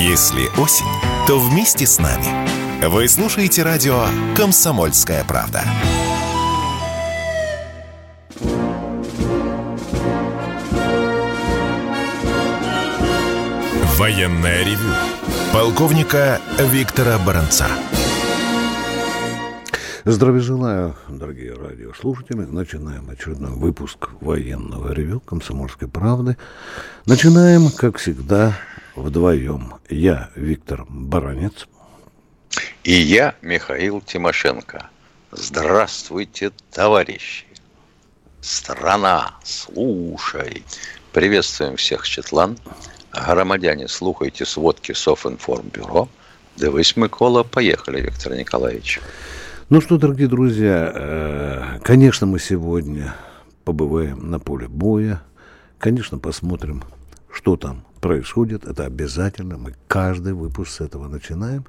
Если осень, то вместе с нами. Вы слушаете радио «Комсомольская правда». Военное ревю полковника Виктора Баранца. Здравия желаю, дорогие радиослушатели. Начинаем очередной выпуск военного ревю «Комсомольской правды». Начинаем, как всегда, вдвоем. Я Виктор Баранец. И я Михаил Тимошенко. Здравствуйте, товарищи. Страна, слушай. Приветствуем всех, Четлан. Громадяне, слухайте сводки Софинформбюро. Дивись, Микола. Поехали, Виктор Николаевич. Ну что, дорогие друзья, э, конечно, мы сегодня побываем на поле боя. Конечно, посмотрим, что там происходит. Это обязательно. Мы каждый выпуск с этого начинаем.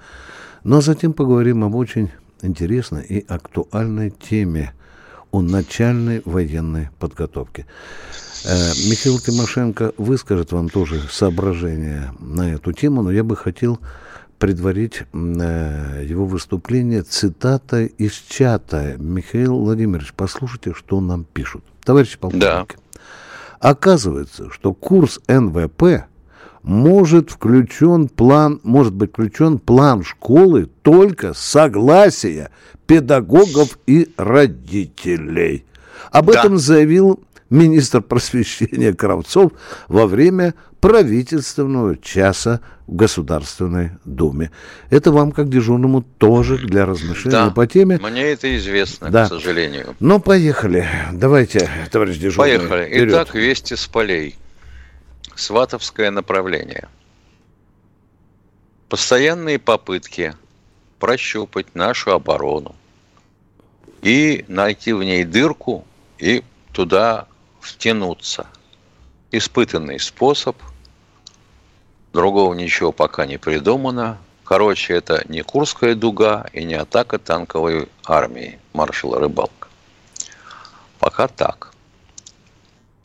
Но ну, а затем поговорим об очень интересной и актуальной теме о начальной военной подготовке. Э, Михаил Тимошенко выскажет вам тоже соображения на эту тему, но я бы хотел предварить э, его выступление цитатой из чата. Михаил Владимирович, послушайте, что нам пишут. Товарищ полковник, да. оказывается, что курс НВП может включен план, может быть включен план школы только согласия педагогов и родителей. Об да. этом заявил министр просвещения Кравцов во время правительственного часа в Государственной Думе. Это вам, как дежурному, тоже для размышления да, по теме. Мне это известно, да. к сожалению. Ну, поехали. Давайте, товарищ дежурный. Поехали. Вперед. Итак, вести с полей. Сватовское направление. Постоянные попытки прощупать нашу оборону и найти в ней дырку и туда втянуться. Испытанный способ, другого ничего пока не придумано. Короче, это не Курская дуга и не атака танковой армии маршала Рыбалка. Пока так.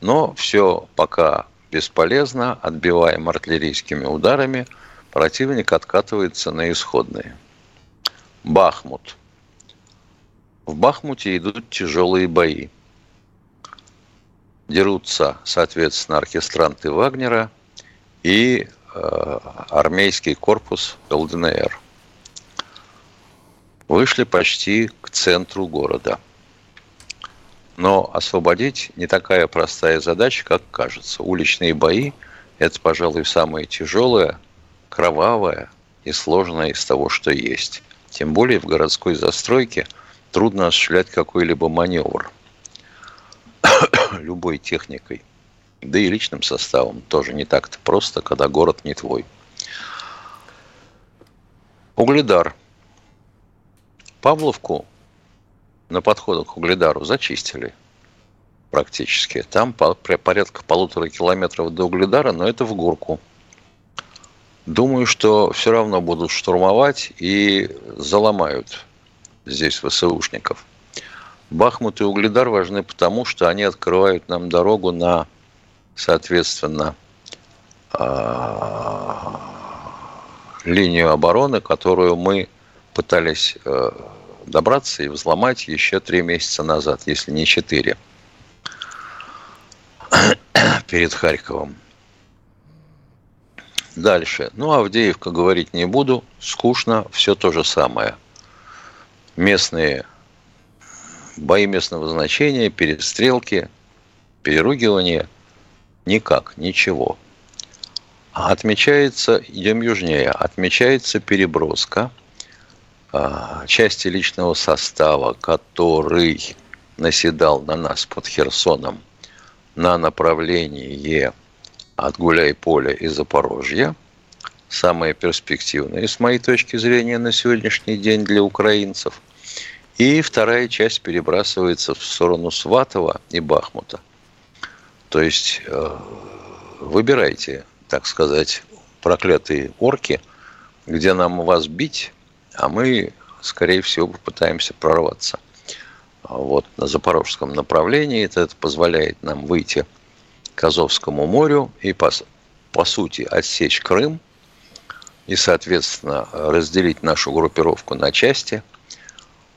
Но все пока бесполезно. Отбиваем артиллерийскими ударами. Противник откатывается на исходные. Бахмут. В Бахмуте идут тяжелые бои дерутся, соответственно, оркестранты Вагнера и э, армейский корпус ЛДНР. Вышли почти к центру города. Но освободить не такая простая задача, как кажется. Уличные бои – это, пожалуй, самое тяжелое, кровавое и сложное из того, что есть. Тем более в городской застройке трудно осуществлять какой-либо маневр – любой техникой, да и личным составом тоже не так-то просто, когда город не твой. Угледар. Павловку на подходах к Угледару зачистили практически. Там порядка полутора километров до Угледара, но это в горку. Думаю, что все равно будут штурмовать и заломают здесь ВСУшников – Бахмут и Угледар важны потому, что они открывают нам дорогу на, соответственно, а, линию обороны, которую мы пытались э, добраться и взломать еще три месяца назад, если не четыре, перед Харьковом. Дальше. Ну, Авдеевка говорить не буду. Скучно. Все то же самое. Местные бои местного значения, перестрелки, переругивания. Никак, ничего. Отмечается, идем южнее, отмечается переброска части личного состава, который наседал на нас под Херсоном на направлении от Гуляй-Поля и Запорожья. Самое перспективное, с моей точки зрения, на сегодняшний день для украинцев – и вторая часть перебрасывается в сторону Сватова и Бахмута. То есть э, выбирайте, так сказать, проклятые орки, где нам вас бить, а мы, скорее всего, попытаемся прорваться. Вот на запорожском направлении это позволяет нам выйти к Азовскому морю и, по, по сути, отсечь Крым, и, соответственно, разделить нашу группировку на части.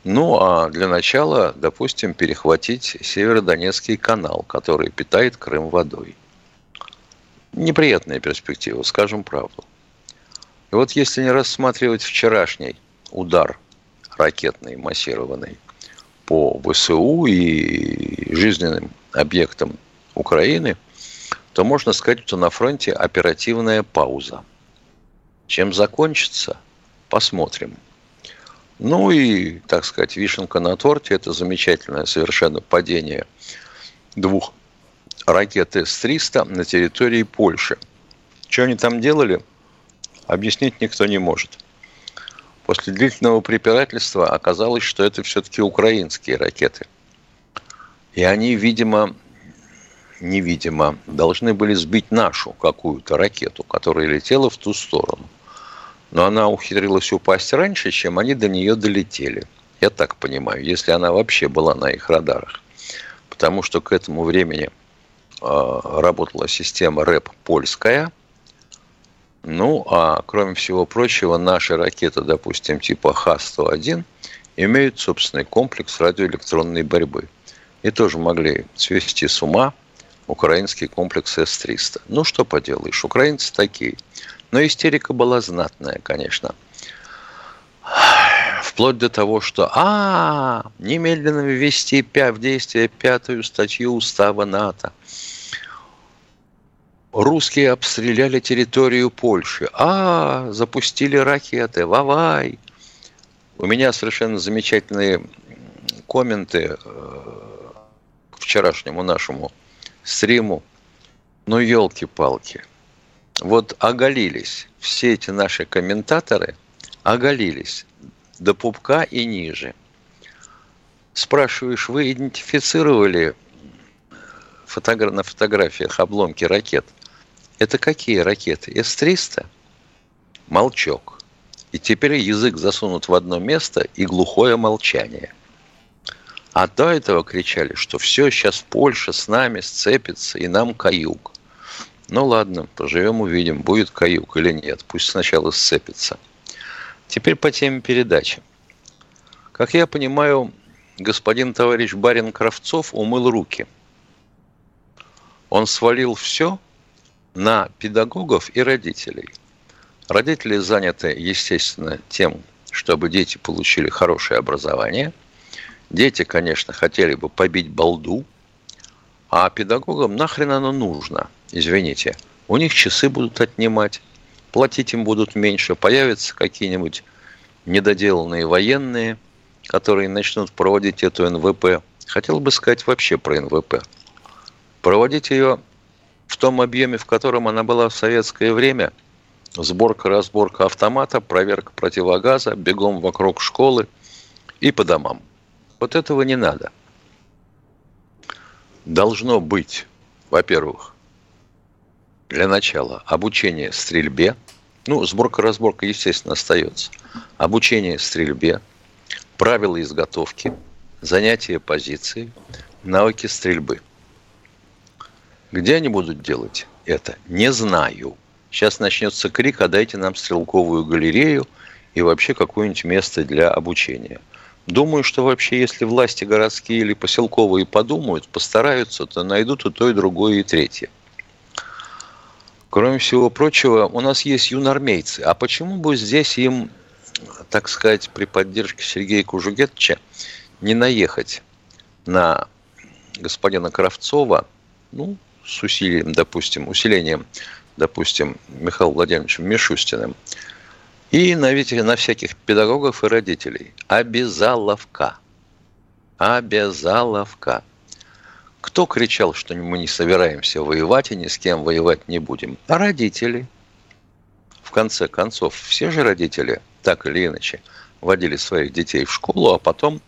Ну, а для начала, допустим, перехватить Северодонецкий канал, который питает Крым водой. Неприятная перспектива, скажем правду. И вот если не рассматривать вчерашний удар ракетный, массированный по ВСУ и жизненным объектам Украины, то можно сказать, что на фронте оперативная пауза. Чем закончится, посмотрим. Ну и, так сказать, вишенка на торте – это замечательное совершенно падение двух ракет С-300 на территории Польши. Что они там делали, объяснить никто не может. После длительного препирательства оказалось, что это все-таки украинские ракеты. И они, видимо, невидимо, должны были сбить нашу какую-то ракету, которая летела в ту сторону но она ухитрилась упасть раньше, чем они до нее долетели. Я так понимаю, если она вообще была на их радарах. Потому что к этому времени э, работала система РЭП польская. Ну, а кроме всего прочего, наши ракеты, допустим, типа Х-101, имеют собственный комплекс радиоэлектронной борьбы. И тоже могли свести с ума украинский комплекс С-300. Ну, что поделаешь, украинцы такие – но истерика была знатная, конечно. Вплоть до того, что а, немедленно ввести в действие пятую статью устава НАТО. Русские обстреляли территорию Польши. А, запустили ракеты. Вавай. У меня совершенно замечательные комменты э, к вчерашнему нашему стриму. Ну, елки-палки вот оголились, все эти наши комментаторы оголились до пупка и ниже. Спрашиваешь, вы идентифицировали фотогра- на фотографиях обломки ракет? Это какие ракеты? С-300? Молчок. И теперь язык засунут в одно место и глухое молчание. А до этого кричали, что все, сейчас Польша с нами сцепится и нам каюк. Ну ладно, поживем, увидим, будет каюк или нет. Пусть сначала сцепится. Теперь по теме передачи. Как я понимаю, господин товарищ барин Кравцов умыл руки. Он свалил все на педагогов и родителей. Родители заняты, естественно, тем, чтобы дети получили хорошее образование. Дети, конечно, хотели бы побить балду, а педагогам нахрен оно нужно – извините, у них часы будут отнимать, платить им будут меньше, появятся какие-нибудь недоделанные военные, которые начнут проводить эту НВП. Хотел бы сказать вообще про НВП. Проводить ее в том объеме, в котором она была в советское время, сборка, разборка автомата, проверка противогаза, бегом вокруг школы и по домам. Вот этого не надо. Должно быть, во-первых, для начала обучение стрельбе. Ну, сборка-разборка, естественно, остается. Обучение стрельбе, правила изготовки, занятия позиции, навыки стрельбы. Где они будут делать это? Не знаю. Сейчас начнется крик, а дайте нам стрелковую галерею и вообще какое-нибудь место для обучения. Думаю, что вообще, если власти городские или поселковые подумают, постараются, то найдут и то, и другое, и третье. Кроме всего прочего, у нас есть юнормейцы. А почему бы здесь им, так сказать, при поддержке Сергея Кужугетовича не наехать на господина Кравцова, ну, с усилием, допустим, усилением, допустим, Михаилом Владимировичем Мишустиным, и на, на всяких педагогов и родителей. Обязаловка. Обязаловка. Кто кричал, что мы не собираемся воевать и ни с кем воевать не будем? А родители. В конце концов, все же родители, так или иначе, водили своих детей в школу, а потом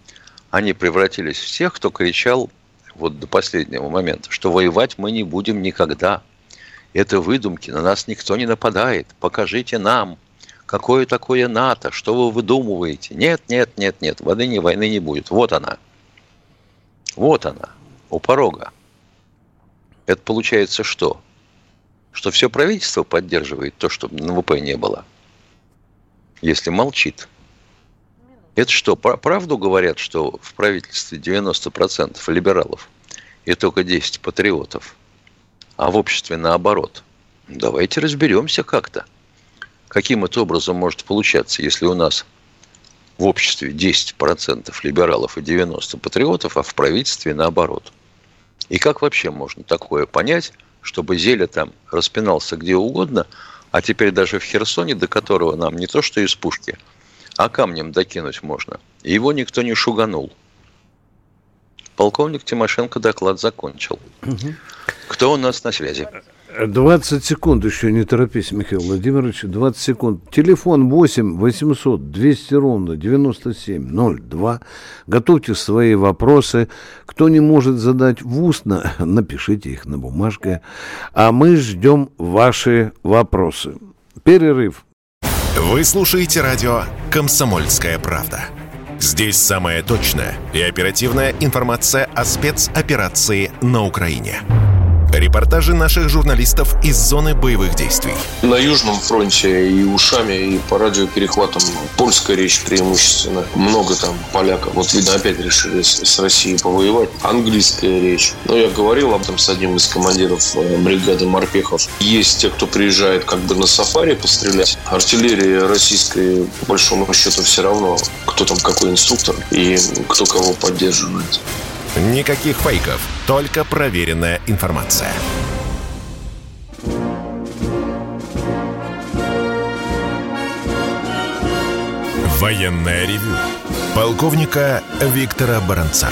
они превратились в тех, кто кричал вот до последнего момента, что воевать мы не будем никогда. Это выдумки, на нас никто не нападает. Покажите нам, какое такое НАТО, что вы выдумываете. Нет, нет, нет, нет, воды не войны не будет. Вот она. Вот она у порога. Это получается что? Что все правительство поддерживает то, чтобы НВП не было. если молчит? Это что, правду говорят, что в правительстве 90% либералов и только 10 патриотов, а в обществе наоборот? Давайте разберемся как-то. Каким это образом может получаться, если у нас в обществе 10% либералов и 90 патриотов, а в правительстве наоборот? И как вообще можно такое понять, чтобы Зеля там распинался где угодно, а теперь даже в Херсоне, до которого нам не то что из пушки, а камнем докинуть можно. И его никто не шуганул. Полковник Тимошенко доклад закончил. Угу. Кто у нас на связи? 20 секунд еще, не торопись, Михаил Владимирович, 20 секунд. Телефон 8 800 200 ровно 9702. Готовьте свои вопросы. Кто не может задать в устно, напишите их на бумажке. А мы ждем ваши вопросы. Перерыв. Вы слушаете радио «Комсомольская правда». Здесь самая точная и оперативная информация о спецоперации на Украине. Репортажи наших журналистов из зоны боевых действий. На Южном фронте и ушами, и по радиоперехватам польская речь преимущественно. Много там поляков. Вот, видно, опять решили с Россией повоевать. Английская речь. Но я говорил об этом с одним из командиров э, бригады морпехов. Есть те, кто приезжает как бы на сафари пострелять. Артиллерия российская, по большому счету, все равно, кто там какой инструктор и кто кого поддерживает. Никаких фейков, только проверенная информация. Военная ревю. Полковника Виктора Баранца.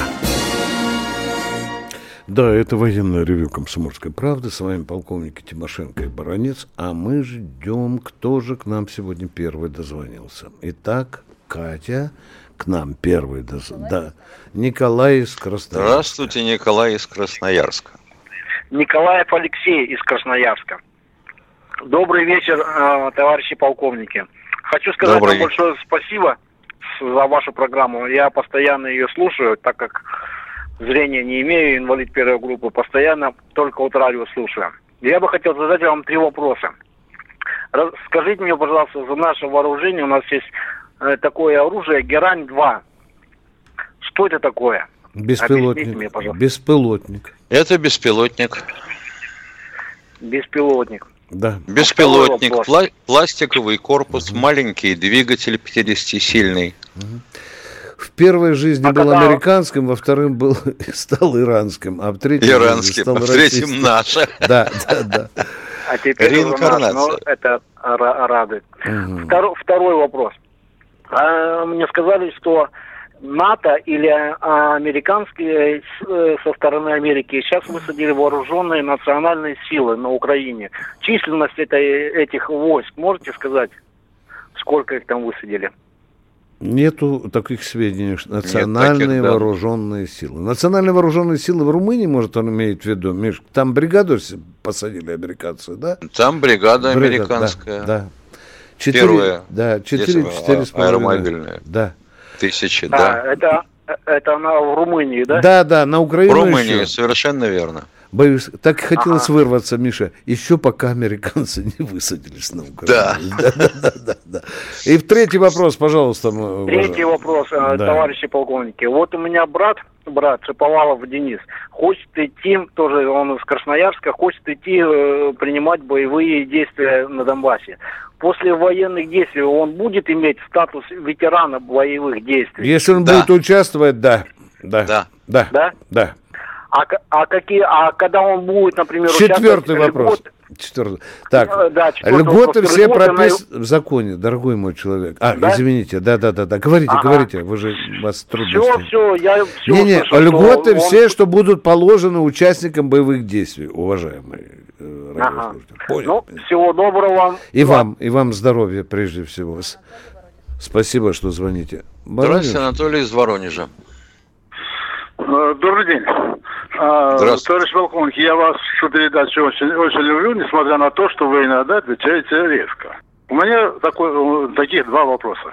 Да, это военное ревю «Комсомольской правды». С вами полковники Тимошенко и Баранец. А мы ждем, кто же к нам сегодня первый дозвонился. Итак, Катя, к нам первый. Да, да. Николай из Красноярска. Здравствуйте, Николай из Красноярска. Николаев Алексей из Красноярска. Добрый вечер, э, товарищи полковники. Хочу сказать Добрый. вам большое спасибо за вашу программу. Я постоянно ее слушаю, так как зрения не имею, инвалид первой группы, постоянно только вот радио слушаю. Я бы хотел задать вам три вопроса. Скажите мне, пожалуйста, за наше вооружение у нас есть такое оружие Герань-2. Что это такое? Беспилотник. Мне, беспилотник. Это беспилотник. Беспилотник. Да. Беспилотник, пла- пластиковый корпус, угу. маленький двигатель 50-сильный. Угу. В первой жизни а был когда... американским, во втором был стал иранским, а в третьем иранским, стал а в третьем наше. Да, да, да. А теперь Реинкарнация. Наш, ну, это радует. Угу. Второй, второй вопрос. Мне сказали, что НАТО или а, американские э, со стороны Америки сейчас высадили вооруженные национальные силы на Украине. Численность этой, этих войск, можете сказать, сколько их там высадили? Нету таких сведений, что национальные таких, да. вооруженные силы. Национальные вооруженные силы в Румынии, может, он имеет в виду, Миш, там бригаду посадили американцы, да? Там бригада, бригада американская. Да, да. Первое. Да, четыре, четыре с Аэромобильные. Да. Тысячи, а, да. Это, это она в Румынии, да? Да, да, на Украине. В Румынии, еще. совершенно верно. Боюсь, так хотелось ага. вырваться, Миша, еще пока американцы не высадились на Украине. Да. да, да, да, да. И третий вопрос, пожалуйста. Третий вопрос, э, да. товарищи полковники. Вот у меня брат, брат Шиповалов Денис, хочет идти, тоже он из Красноярска, хочет идти э, принимать боевые действия на Донбассе после военных действий он будет иметь статус ветерана боевых действий? Если он да. будет участвовать, да. Да. Да. Да. Да. да. А, а какие, а когда он будет, например, Четвертый вопрос. Льготы, Четвертый. Так, да, льготы все прописаны на... в законе, дорогой мой человек. А, да? извините, да-да-да, говорите, ага. говорите, вы же, вас трудно. Все, все, я все Не, не, слышу, льготы он... все, что будут положены участникам боевых действий, уважаемые. Э, ага. Понял? Ну, всего доброго вам. И вам, и вам здоровья прежде всего. Спасибо, что звоните. Здравствуйте, Анатолий из Воронежа. Э, добрый день. А, товарищ полковник, я вас вашу передачу очень, очень люблю, несмотря на то, что вы иногда отвечаете резко. У меня такой, таких два вопроса.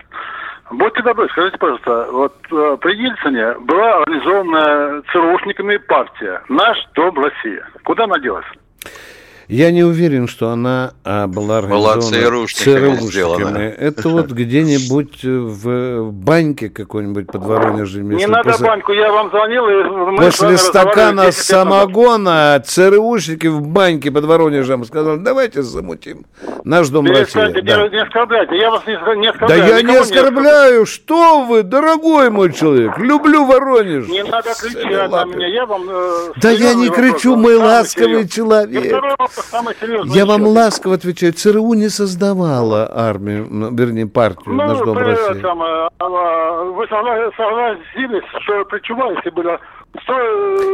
Будьте добры, скажите, пожалуйста, вот э, при Ельцине была организована ЦРУшниками партия «Наш дом Россия». Куда она делась? Я не уверен, что она а, была была ЦРУшниками. Это вот где-нибудь в баньке какой-нибудь под Воронежем. Не надо после... баньку, я вам звонил. И после стакана самогона ЦРУшники в баньке под Воронежем сказали, давайте замутим наш дом России. Да. Не оскорбляйте, я вас не, не оскорбляю. Да я не оскорбляю, не что вы, дорогой мой человек, люблю Воронеж. Не надо кричать на меня, я вам... Э, да я не кричу, мой ласковый человек. Я вам ласково отвечаю, ЦРУ не создавала армию, вернее, партию ну, «Наш дом России». Там, а, а, вы согласились, что при Чубайсе было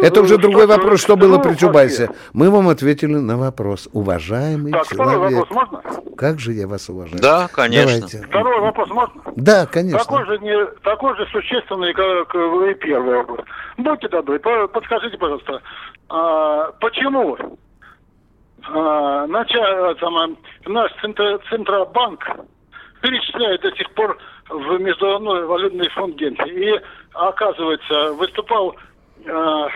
это уже другой вопрос, что было при Чубайсе. Мы вам ответили на вопрос. Уважаемый так, человек. Второй вопрос можно? Как же я вас уважаю? Да, конечно. Давайте. Второй вопрос можно? Да, конечно. Такой же, не, такой же существенный, как и первый вопрос. Будьте добры, подскажите, пожалуйста, а, почему а, начало, там, наш центр, Центробанк перечисляет до сих пор в Международный валютный фонд Генти. И, оказывается, выступал э,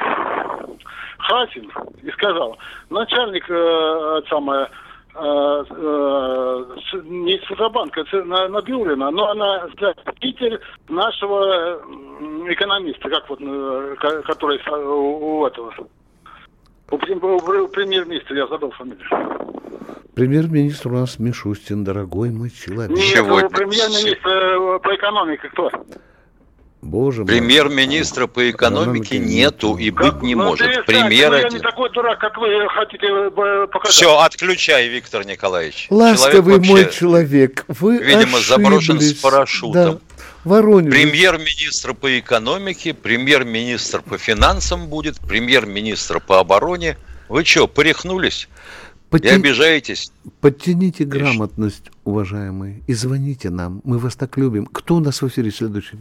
Хасин и сказал, начальник э, самое, э, э, не Центробанка, на, Набиулина, но она заместитель нашего экономиста, как вот, э, который у, у этого, у, у премьер-министра, я забыл фамилию. Премьер-министр у нас Мишустин, дорогой мой человек. Нет, премьер-министр э, по экономике кто? Боже мой. Премьер-министра по экономике нету и быть не ну, может. Премьер ну, я не такой дурак, как вы хотите э, показать. Все, отключай, Виктор Николаевич. Ласковый человек мой человек, вы Видимо, ошиблись. заброшен с парашютом. Да. Воронеж. Премьер-министр по экономике, премьер-министр по финансам будет, премьер-министр по обороне. Вы что, порехнулись? Подтя... И обижаетесь? Подтяните грамотность, уважаемые, и звоните нам. Мы вас так любим. Кто у нас в эфире следующий?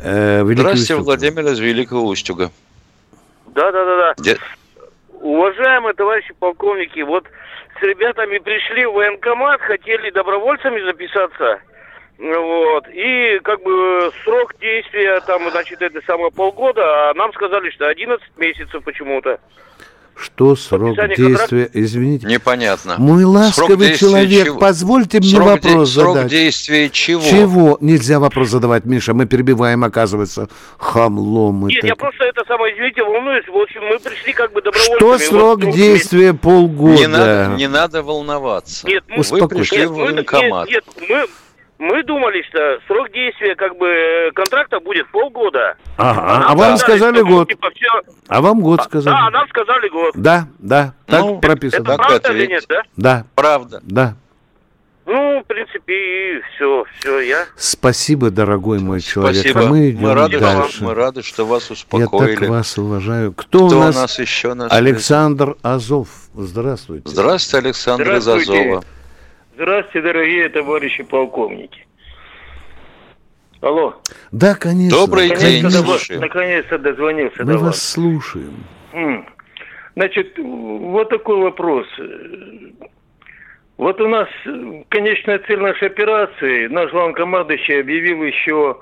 Э, Здравствуйте, Устюг. Владимир из Великого Устюга. Да, да, да, да. Где... Уважаемые товарищи полковники, вот с ребятами пришли в военкомат, хотели добровольцами записаться. Вот. И как бы срок действия там, значит, это самое полгода, а нам сказали, что 11 месяцев почему-то. Что срок действия? Извините. Непонятно. Мой ласковый человек, чего? позвольте мне срок вопрос де... задать. Срок действия чего? Чего? Нельзя вопрос задавать, Миша. Мы перебиваем, оказывается, хамлом. Нет, так... я просто это самое, извините, волнуюсь. В общем, мы пришли как бы добровольцами. Что срок вот, действия полгода? Не надо, не надо волноваться. Нет, мы, вы пришли нет, в военкомат. Нет, нет, мы, мы думали, что срок действия как бы э, контракта будет полгода. Ага, а, а вам сказали что, год. Типа, все... А вам год а, сказали. Да, нам сказали год. Да, да, так ну, прописано. Это правда или нет, да? Да. Правда. Да. Ну, в принципе, и все, все, я. Спасибо, дорогой мой человек. Спасибо. А мы идем мы рады, дальше. мы рады, что вас успокоили. Я так вас уважаю. Кто, Кто у нас? У нас еще? Наш Александр Азов. Здравствуйте. Здравствуйте, Александр Здравствуйте. из Азова. Здравствуйте, дорогие товарищи полковники. Алло. Да, конечно. Добрый день. Наконец-то, наконец-то дозвонился Мы до вас. вас слушаем. Значит, вот такой вопрос. Вот у нас конечная цель нашей операции, наш главнокомандующий объявил еще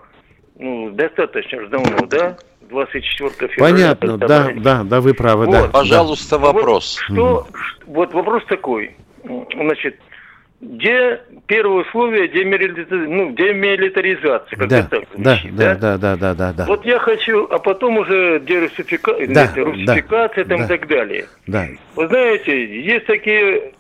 ну, достаточно давно, да? 24 февраля. Понятно, да, да, да, вы правы, вот. да. Пожалуйста, вопрос. Вот, что, вот вопрос такой. Значит, где первое условие демилитаризации, ну, демилитаризации, как да, так звучит, да, да, да, да, да, да. Вот я хочу, а потом уже дерусификация, да, русификация да, там да, и так далее. Да. Вы знаете, есть такие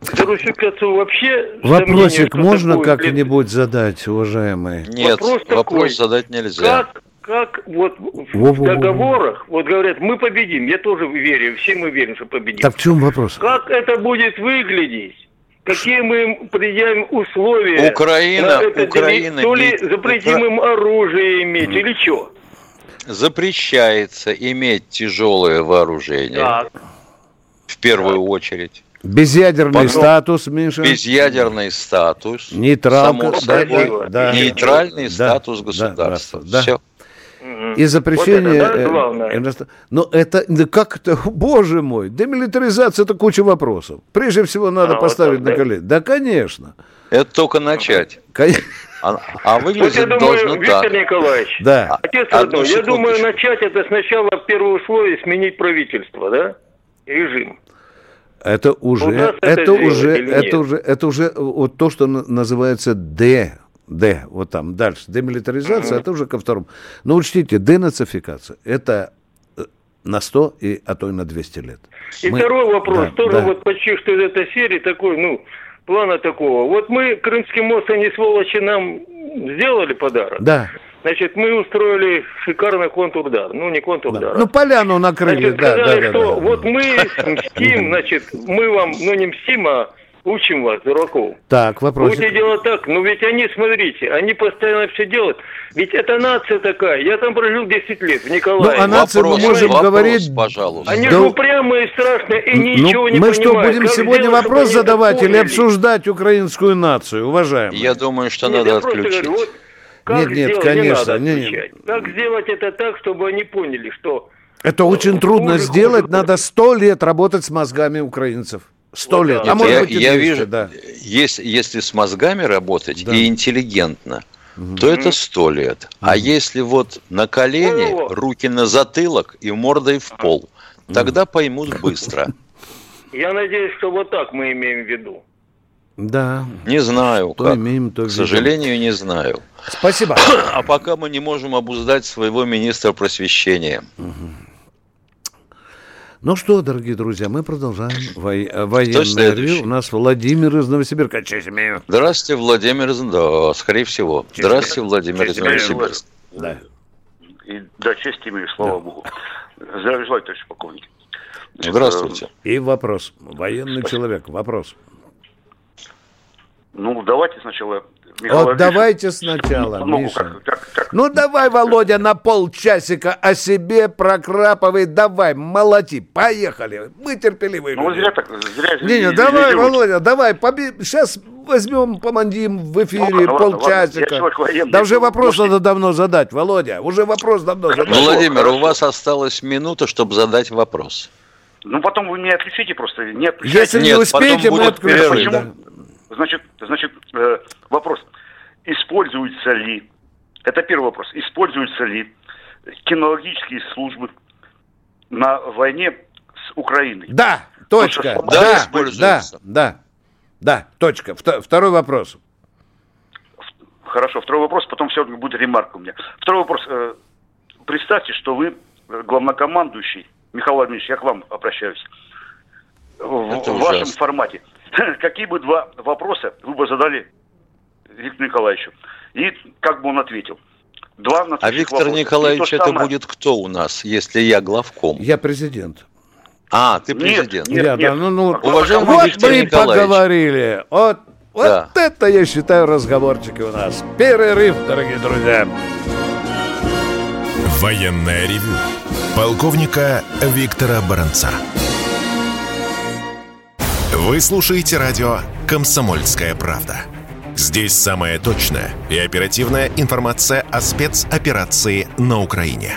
Русификацию вообще... Вопросик можно как-нибудь задать, уважаемые? Нет, вопрос, вопрос задать нельзя. Как, как вот в договорах, вот говорят, мы победим, я тоже верю, все мы верим, что победим. Так в чем вопрос? Как это будет выглядеть? Какие мы предъявим условия? Украина, Украина. То ли запретим Укра... им оружие иметь, или что? Запрещается иметь тяжелое вооружение. Так. В первую так. очередь. Безъядерный Потом, статус, Миша. Безъядерный статус. Нейтралка. Да, да, да, нейтральный да, статус государства. Да, да, Все. И запрещение... Вот это, да, э, но это, да как это, боже мой, демилитаризация это куча вопросов. Прежде всего надо а, поставить вот так, на колени. Да? да, конечно. Это только начать. А, а выглядит вот я думаю, должно Виктор так. Николаевич, да. отец родной, я думаю, начать это сначала первое условие сменить правительство, да, режим. Это уже, это, это уже, это уже, это уже вот то, что называется Д, Д, вот там дальше, демилитаризация, это уже ко второму. Но учтите, денацификация, это э, на 100 и, а то и на 200 лет. И мы... второй вопрос, да, тоже да. вот почти что из этой серии такой, ну, плана такого. Вот мы, Крымский мост, они сволочи нам сделали подарок. Да. Значит, мы устроили шикарный контур-удар. Ну, не контур-удар. Да. Ну, поляну накрыли, значит, да, сказали, да, что да, вот мы мстим, значит, мы вам, ну, не мстим, а учим вас, дураков. Так, вопрос. Будете делать так, ну ведь они, смотрите, они постоянно все делают. Ведь это нация такая. Я там прожил 10 лет в Николаеве. Ну, о нации мы можем вопрос, говорить... пожалуйста. Они да... же упрямые, страшные и ничего ну, не мы понимают. Мы что, будем как сегодня сделать, вопрос задавать или обсуждать украинскую нацию, уважаемые? Я думаю, что нет, надо отключить. Говорю, вот как нет, нет, сделать, конечно. Не надо нет. Как сделать это так, чтобы они поняли, что... Это очень трудно хуже, сделать, хуже, надо сто лет работать с мозгами украинцев. Сто вот, лет. Да. А может я, быть, я вижу, да. если, если с мозгами работать да. и интеллигентно, угу. то это сто лет. Угу. А если вот на колени, руки на затылок и мордой в пол, тогда поймут быстро. Я надеюсь, что вот так мы имеем в виду. Да. Не знаю. То как. имеем, то К сожалению, не знаю. Спасибо. А пока мы не можем обуздать своего министра просвещения. Угу. Ну что, дорогие друзья, мы продолжаем во- военное ревю. У нас Владимир из Новосибирска. Честь имею. Здравствуйте, Владимир из... Да, скорее всего. Честь Здравствуйте, Владимир честь из Новосибирска. Да. И, да, честь имею, слава да. Богу. Здравия желаю, товарищ полковник. Здравствуйте. И вопрос. Военный Спасибо. человек. Вопрос. Ну, давайте сначала Михаил вот давайте сначала, ну, Миша. Как, как, как. Ну давай, Володя, на полчасика о себе прокрапывай, давай, молоти, поехали. Мы терпеливые Ну, зря так, зря. Не, не, давай, Володя, давай, поби... сейчас возьмем, помандим в эфире ну, полчасика. Ладно, военный, да уже вопрос можете... надо давно задать, Володя, уже вопрос давно задать. Владимир, у вас осталась минута, чтобы задать вопрос. Ну, потом вы меня отключите просто. Не отключайте. Если Нет, не успеете, мы отключим. Да. Значит, значит э, вопрос. Используются ли, это первый вопрос, используются ли кинологические службы на войне с Украиной? Да, точка. Что, да, да, да, да, точка. Второй вопрос. Хорошо, второй вопрос, потом все будет ремарка у меня. Второй вопрос. Э, представьте, что вы главнокомандующий, Михаил Владимирович, я к вам обращаюсь, в, в вашем формате. какие бы два вопроса вы бы задали Виктору Николаевичу? И как бы он ответил? Два а Виктор вопроса. Николаевич это самое... будет кто у нас, если я главком? Я президент. А, ты президент. Нет, нет, я, нет. Ну, ну, Уважаемый вот Виктор мы Николаевич. поговорили. Вот, вот да. это, я считаю, разговорчики у нас. Перерыв, дорогие друзья. Военная ревю. Полковника Виктора Баранца. Вы слушаете радио «Комсомольская правда». Здесь самая точная и оперативная информация о спецоперации на Украине.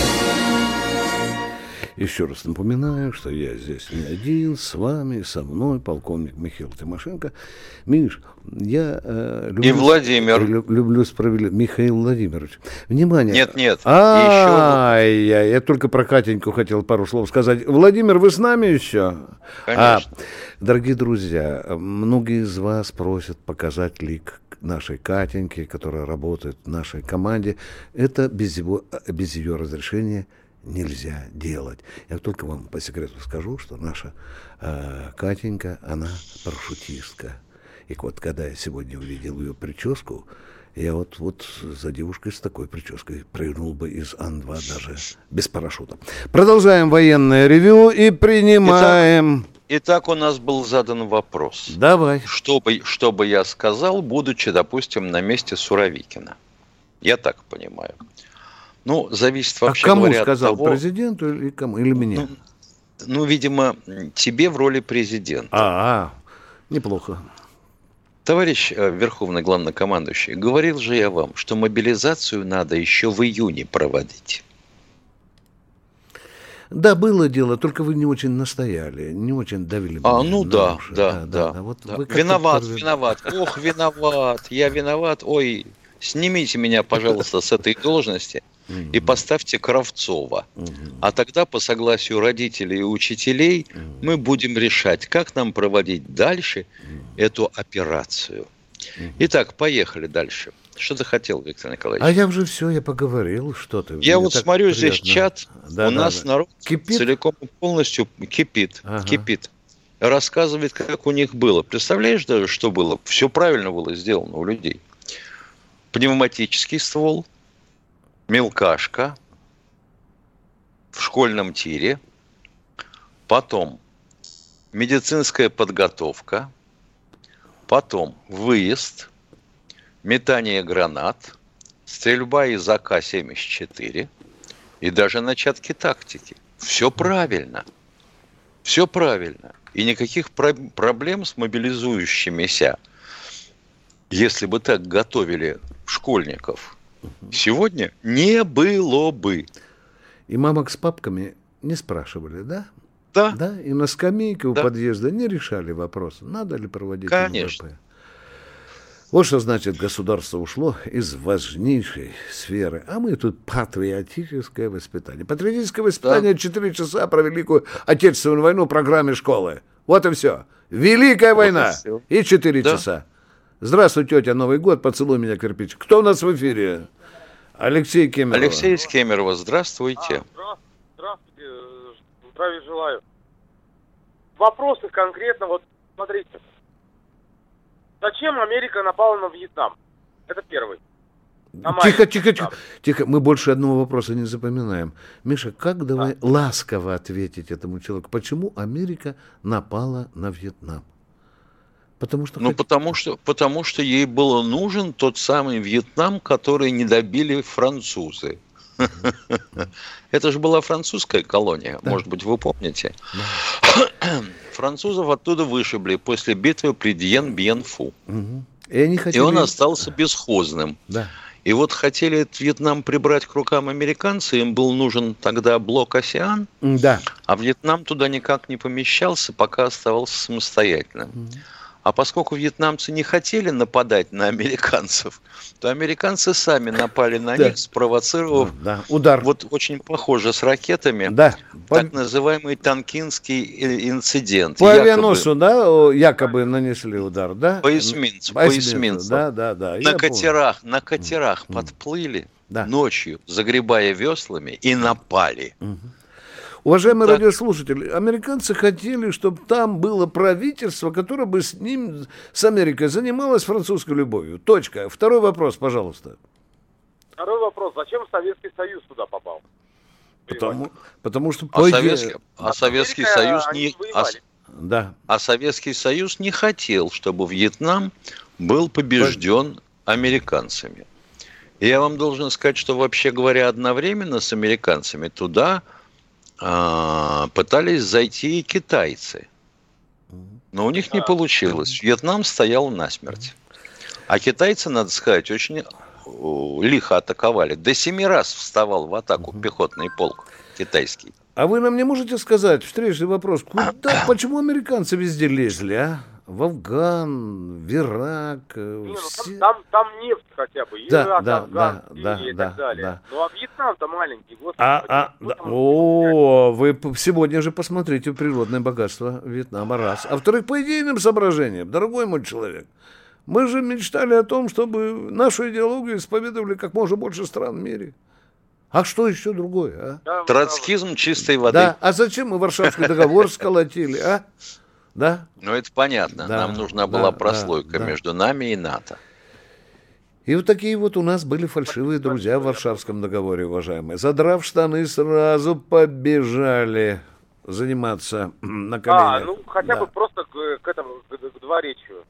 Еще раз напоминаю, что я здесь не один, с вами, со мной, полковник Михаил Тимошенко. Миш, я э, люблю... И Владимир. Люб, люблю справедливо. Михаил Владимирович. Внимание. Нет, нет. А, я, я только про Катеньку хотел пару слов сказать. Владимир, вы с нами еще? Конечно. А, дорогие друзья, многие из вас просят показать лик нашей Катеньки, которая работает в нашей команде. Это без, его, без ее разрешения нельзя делать. Я только вам по секрету скажу, что наша э, Катенька, она парашютистка. И вот когда я сегодня увидел ее прическу, я вот, вот за девушкой с такой прической прыгнул бы из Ан-2 даже без парашюта. Продолжаем военное ревю и принимаем... Итак, итак, у нас был задан вопрос. Давай. Что бы, что бы я сказал, будучи, допустим, на месте Суровикина? Я так понимаю. Ну, зависит а вообще а кому говоря, сказал, от того... президенту или кому? Или мне? Ну, ну, видимо, тебе в роли президента. А, -а неплохо. Товарищ э, Верховный Главнокомандующий, говорил же я вам, что мобилизацию надо еще в июне проводить. Да, было дело, только вы не очень настояли, не очень давили. А, ну да, да, да, да, да. Вот да. виноват, виноват, ох, виноват, я виноват, ой, снимите меня, пожалуйста, с этой должности и поставьте Кравцова. А тогда, по согласию родителей и учителей, мы будем решать, как нам проводить дальше эту операцию. Итак, поехали дальше. Что ты хотел, Виктор Николаевич? А я уже все, я поговорил, что ты. Я вот смотрю приятно. здесь чат, да, у да, нас да. народ кипит? целиком полностью кипит, ага. кипит. Рассказывает, как у них было. Представляешь даже, что было? Все правильно было сделано у людей. Пневматический ствол, мелкашка в школьном тире, потом медицинская подготовка, потом выезд, метание гранат, стрельба из АК-74 и даже начатки тактики. Все правильно. Все правильно. И никаких про- проблем с мобилизующимися, если бы так готовили школьников – сегодня не было бы. И мамок с папками не спрашивали, да? Да. Да, и на скамейке у да. подъезда не решали вопрос, надо ли проводить Конечно. МВП. Вот что значит, государство ушло из важнейшей сферы. А мы тут патриотическое воспитание. Патриотическое воспитание четыре да. часа про Великую Отечественную войну в программе школы. Вот и все. Великая вот война. И четыре да. часа. Здравствуй, тетя, Новый год, поцелуй меня, кирпич. Кто у нас в эфире? Алексей Кемеров. Алексей из Кемерово, здравствуйте. А, здравствуйте, здравия желаю. Вопросы конкретно, вот смотрите. Зачем Америка напала на Вьетнам? Это первый. Тихо, тихо, тихо, тихо. Мы больше одного вопроса не запоминаем. Миша, как давай а? ласково ответить этому человеку? Почему Америка напала на Вьетнам? Потому что... Ну, потому что, потому что ей был нужен тот самый Вьетнам, который не добили французы. Это же была французская колония, может быть, вы помните. Французов оттуда вышибли после битвы при Дьен-Бьен-Фу. И он остался бесхозным. И вот хотели этот Вьетнам прибрать к рукам американцы, им был нужен тогда блок «Осиан», да. а Вьетнам туда никак не помещался, пока оставался самостоятельным. Угу. А поскольку вьетнамцы не хотели нападать на американцев, то американцы сами напали на да. них, спровоцировав да, удар. Вот очень похоже с ракетами. Да. Так называемый Танкинский инцидент. По авианосу, да, якобы нанесли удар, да? По эсминцу, по эсминцу. Да, да, да. На катерах, на катерах подплыли да. ночью, загребая веслами, и напали. Угу. Уважаемые так. радиослушатели, американцы хотели, чтобы там было правительство, которое бы с ним, с Америкой, занималось французской любовью. Точка. Второй вопрос, пожалуйста. Второй вопрос. Зачем Советский Союз туда попал? Потому, потому что... А, Советский, а Советский Союз не... А, да. а Советский Союз не хотел, чтобы Вьетнам был побежден американцами. Я вам должен сказать, что вообще говоря, одновременно с американцами туда пытались зайти и китайцы. Но у них не получилось. Вьетнам стоял насмерть. А китайцы, надо сказать, очень лихо атаковали. До семи раз вставал в атаку пехотный полк китайский. А вы нам не можете сказать, встречный вопрос, куда, почему американцы везде лезли, а? В Афган, в Ирак. Э, Не, ну, все... там, там, там нефть хотя бы, да, Ирак, да, Афган, да, да, и так далее. Да. Ну а Вьетнам-то маленький, господи. А, а, да. О, вы сегодня же посмотрите природное богатство Вьетнама, раз. А во-вторых, по идейным соображениям, дорогой мой человек, мы же мечтали о том, чтобы нашу идеологию исповедовали как можно больше стран в мире. А что еще другое, а? Да, Троцкизм чистой воды. Да, а зачем мы Варшавский договор сколотили, а? Да? Ну, это понятно. Да, Нам нужна да, была прослойка да, между нами и НАТО. И вот такие вот у нас были фальшивые друзья в Варшавском договоре, уважаемые. Задрав штаны, сразу побежали заниматься на коленях. А, ну хотя да. бы просто к, к этому, к, к дворечию.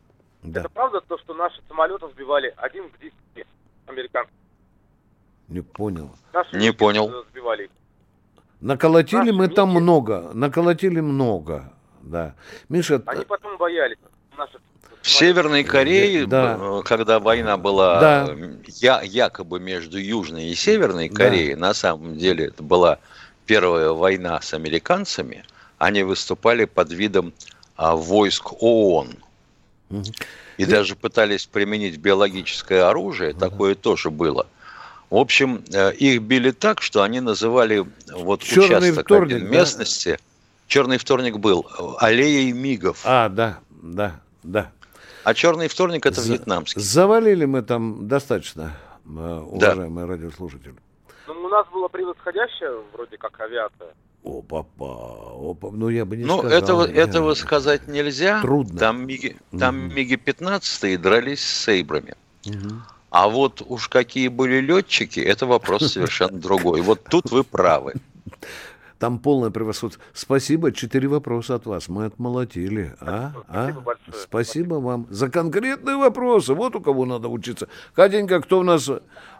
Да. Это правда то, что наши самолеты сбивали один к десяти американских? Не понял. Наши не понял. Сбивали. Наколотили Наши мы там много, наколотили много, да. Миша... Они потом боялись. Наши в Северной Корее, да. Э, когда война была да. я, якобы между Южной и Северной Кореей, да. на самом деле это была первая война с американцами, они выступали под видом а, войск ООН. Угу. И даже пытались применить биологическое оружие, такое тоже было. В общем, э, их били так, что они называли вот Черный участок вторник, местности. Да? Черный вторник был аллеей мигов. А, да, да, да. А черный вторник это За, вьетнамский. Завалили мы там достаточно, э, уважаемые да. радиослушатели. Ну, у нас была превосходящая вроде как авиация. О, папа, опа, ну я бы не ну, сказал. Ну, этого, я... этого сказать нельзя. Трудно. Там Миги, там угу. Миги-15 дрались с Сейбрами. Угу. А вот уж какие были летчики, это вопрос совершенно другой. Вот тут вы правы. Там полное превосходство. Спасибо, четыре вопроса от вас. Мы отмолотили. А? Спасибо а? большое. Спасибо вам за конкретные вопросы. Вот у кого надо учиться. Катенька, кто у нас?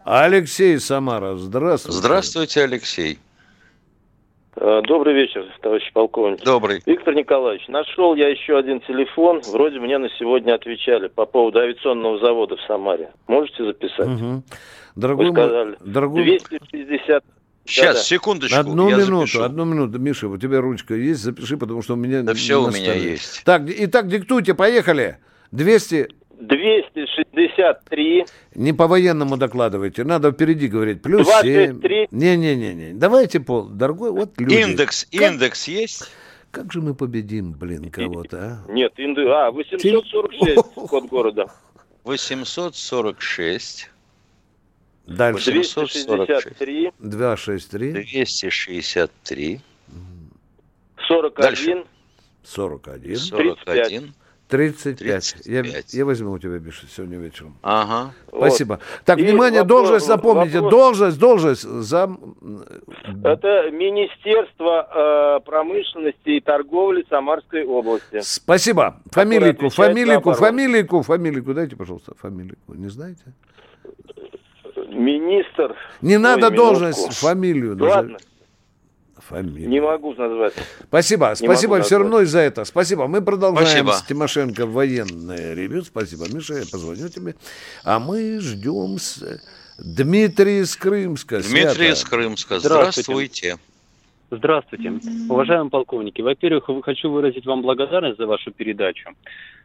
Алексей Самара. Здравствуйте. Здравствуйте, Алексей. Э, добрый вечер, товарищ полковник. Добрый. Виктор Николаевич, нашел я еще один телефон. Вроде мне на сегодня отвечали по поводу авиационного завода в Самаре. Можете записать? Угу. Дорогой Вы сказали, дорогой... 260 Сейчас, да, секундочку. Одну минуту, запишу. одну минуту. Миша, у тебя ручка есть? Запиши, потому что у меня... Да все у меня есть. Так, итак, диктуйте, поехали. 200... 263. Не по-военному докладывайте, надо впереди говорить. Плюс 23. 7. Не-не-не, давайте, Пол, дорогой, вот люди. Индекс, как, индекс есть? Как же мы победим, блин, кого-то, а? Нет, индекс, а, 846, код города. 846. Дальше. 263. 263. 263. 41. Дальше. 41. 41. 35. 35. Я, я возьму у тебя, Биша, сегодня вечером. Ага. Спасибо. Вот. Так, И внимание, вопрос, должность запомните. Вопрос... Должность, должность. Зам... Это Министерство э, промышленности и торговли Самарской области. Спасибо. Фамилику, фамилику, фамилику, фамилику. Дайте, пожалуйста, фамилику. Не знаете? Министр. Не надо должность, минутку. фамилию. Ладно. Фамилию. Не могу назвать. Спасибо. Не Спасибо все равно и за это. Спасибо. Мы продолжаем Спасибо. с Тимошенко военное ревю. Спасибо, Миша. Я позвоню тебе. А мы ждем с... Дмитрий из Крымска. Дмитрий из Крымска. Здравствуйте. Здравствуйте. Уважаемые полковники, во-первых, хочу выразить вам благодарность за вашу передачу.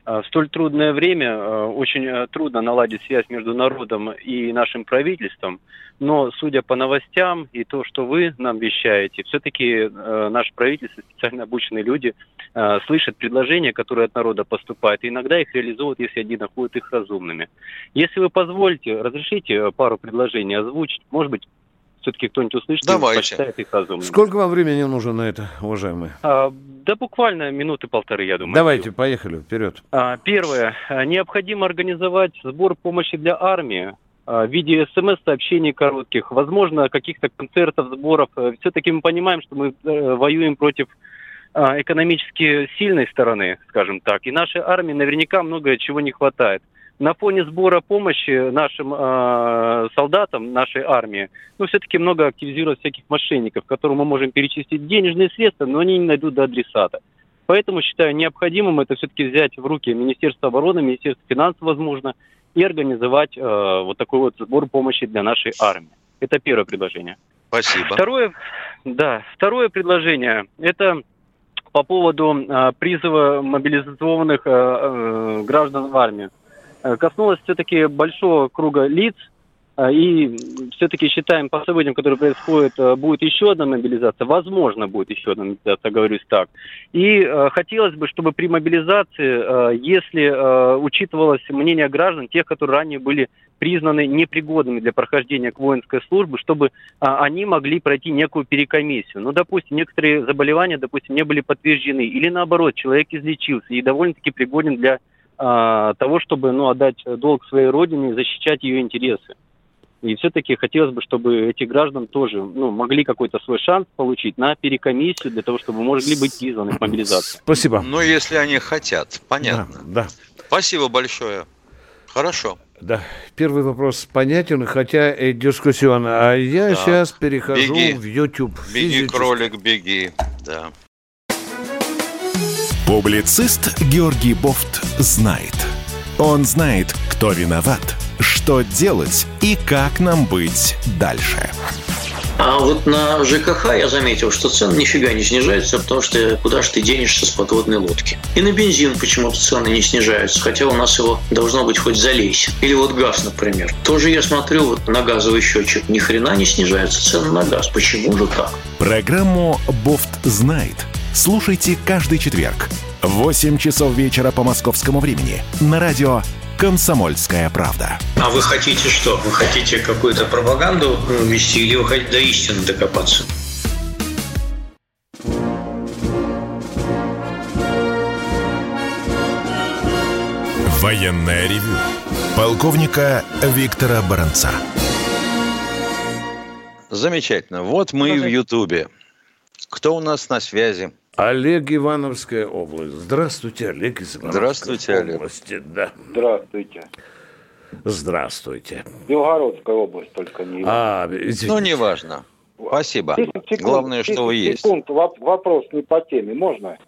А, в столь трудное время а, очень а, трудно наладить связь между народом и нашим правительством, но судя по новостям и то, что вы нам вещаете, все-таки наше правительство, специально обученные люди, слышат предложения, которые от народа поступают, и иногда их реализуют, если они находят их разумными. Если вы позволите, разрешите пару предложений озвучить, может быть, все-таки кто-нибудь услышит Давайте. и посчитает их разумными. Сколько вам времени нужно на это, уважаемые? А, да буквально минуты полторы, я думаю. Давайте, поехали, вперед. А, первое. Необходимо организовать сбор помощи для армии а, в виде смс-сообщений коротких, возможно, каких-то концертов, сборов. Все-таки мы понимаем, что мы э, воюем против а, экономически сильной стороны, скажем так, и нашей армии наверняка много чего не хватает на фоне сбора помощи нашим э, солдатам, нашей армии, ну, все-таки много активизируют всяких мошенников, которым мы можем перечислить денежные средства, но они не найдут до адресата. Поэтому считаю необходимым это все-таки взять в руки Министерство обороны, Министерство финансов, возможно, и организовать э, вот такой вот сбор помощи для нашей армии. Это первое предложение. Спасибо. Второе, да, второе предложение – это по поводу э, призыва мобилизованных э, э, граждан в армию. Э, коснулась все-таки большого круга лиц, э, и все-таки считаем по событиям, которые происходят, э, будет еще одна мобилизация. Возможно, будет еще одна мобилизация, говорюсь так. И хотелось бы, чтобы при мобилизации, если учитывалось мнение граждан, тех, которые ранее были признаны непригодными для прохождения к воинской службе, чтобы они могли пройти некую перекомиссию. Ну, допустим, некоторые заболевания, допустим, не были подтверждены, или наоборот, человек излечился и довольно-таки пригоден для а, того, чтобы ну, отдать долг своей родине и защищать ее интересы. И все-таки хотелось бы, чтобы эти граждан тоже ну, могли какой-то свой шанс получить на перекомиссию для того, чтобы могли быть призваны в мобилизацию. Спасибо. Ну, если они хотят, понятно. Да, да. Спасибо большое. Хорошо. Да, первый вопрос понятен, хотя и дискуссионный. А я да. сейчас перехожу беги. в YouTube. Беги, кролик, беги. Да. Публицист Георгий Бофт знает. Он знает, кто виноват, что делать и как нам быть дальше. А вот на ЖКХ я заметил, что цены нифига не снижаются, потому что куда же ты денешься с подводной лодки. И на бензин почему-то цены не снижаются, хотя у нас его должно быть хоть залейся. Или вот газ, например. Тоже я смотрю вот на газовый счетчик. Ни хрена не снижаются цены на газ. Почему же так? Программу «Бофт знает» слушайте каждый четверг в 8 часов вечера по московскому времени на радио «Комсомольская правда». А вы хотите что? Вы хотите какую-то пропаганду вести или вы хотите до истины докопаться? Военная ревю. Полковника Виктора Баранца. Замечательно. Вот мы в Ютубе. Кто у нас на связи? Олег Ивановская область. Здравствуйте, Олег из Ивановской Здравствуйте, Олег. области. Да. Здравствуйте. Здравствуйте. Белгородская область, только не А, извините. Ну, неважно. Спасибо. секунд, Главное, что вы есть. Секунд, вопрос не по теме. Можно?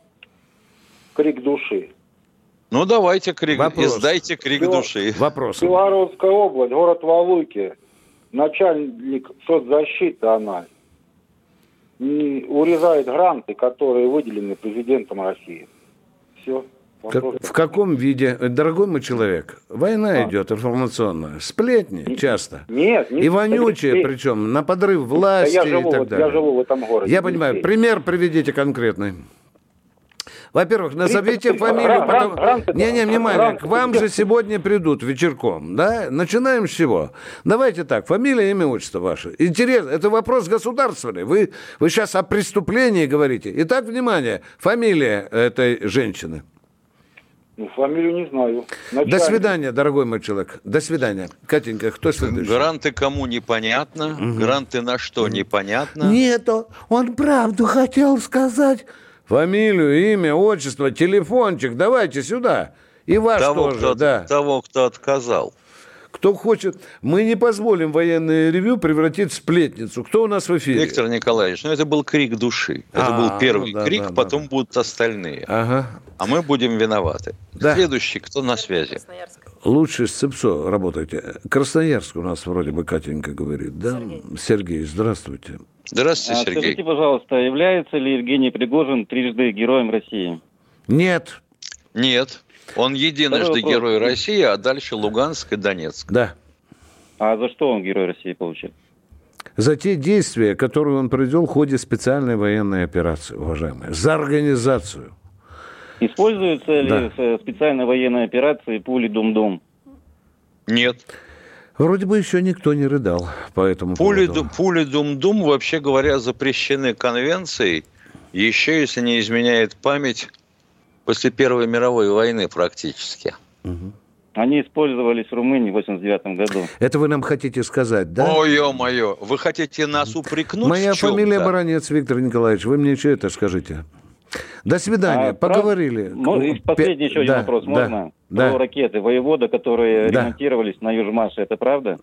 Крик души. Ну, давайте крик, Вопрос. издайте крик Бел... души. Вопрос. Белгородская область, город Валуйки. Начальник соцзащиты она урезает гранты, которые выделены президентом России. Все. Как, в каком виде? Дорогой мой человек, война а. идет информационная, сплетни не, часто. Нет, не И вонючие, причем, на подрыв власти я живу, и так далее. Я живу в этом городе. Я понимаю. Пример приведите конкретный. Во-первых, назовите фамилию. Потом... Не-не, внимание, к вам же сегодня придут вечерком, да? Начинаем с чего? Давайте так, фамилия, имя, отчество ваше. Интересно, это вопрос государственный. Вы, вы сейчас о преступлении говорите. Итак, внимание, фамилия этой женщины. Ну, фамилию не знаю. Начальник. До свидания, дорогой мой человек. До свидания. Катенька, кто следующий? Гранты кому непонятно, угу. гранты на что непонятно. Нету, он правду хотел сказать. Фамилию, имя, отчество, телефончик, давайте сюда. И ваш того, тоже, кто, да. Того, кто отказал. Кто хочет, мы не позволим военное ревю превратить в сплетницу. Кто у нас в эфире? Виктор Николаевич, ну это был крик души. Это а, был первый ну, да, крик, да, потом да. будут остальные. Ага. А мы будем виноваты. Да. Следующий, кто на связи? Лучше с ЦИПСО работайте. Красноярск у нас вроде бы Катенька говорит. Да? Сергей, Сергей здравствуйте. Здравствуйте, а, Сергей. Скажите, пожалуйста, является ли Евгений Пригожин трижды героем России? Нет. Нет. Он единожды герой России, а дальше Луганск и Донецк. Да. А за что он герой России получил? За те действия, которые он провел в ходе специальной военной операции, уважаемые. За организацию. Используются да. ли в специальной военной операции пули Дум-Дум? Нет. Вроде бы еще никто не рыдал по этому пули, поводу. Пули Дум-Дум, вообще говоря, запрещены конвенцией, еще, если не изменяет память, после Первой мировой войны практически. Угу. Они использовались в Румынии в 89 году. Это вы нам хотите сказать, да? Ой, ё-моё, вы хотите нас упрекнуть Моя фамилия Баранец Виктор Николаевич, вы мне что это скажите? До свидания, а, поговорили. Прав... И последний еще один да, вопрос, можно? Да, Про ракеты воевода, которые да. ремонтировались на Южмаше, это правда?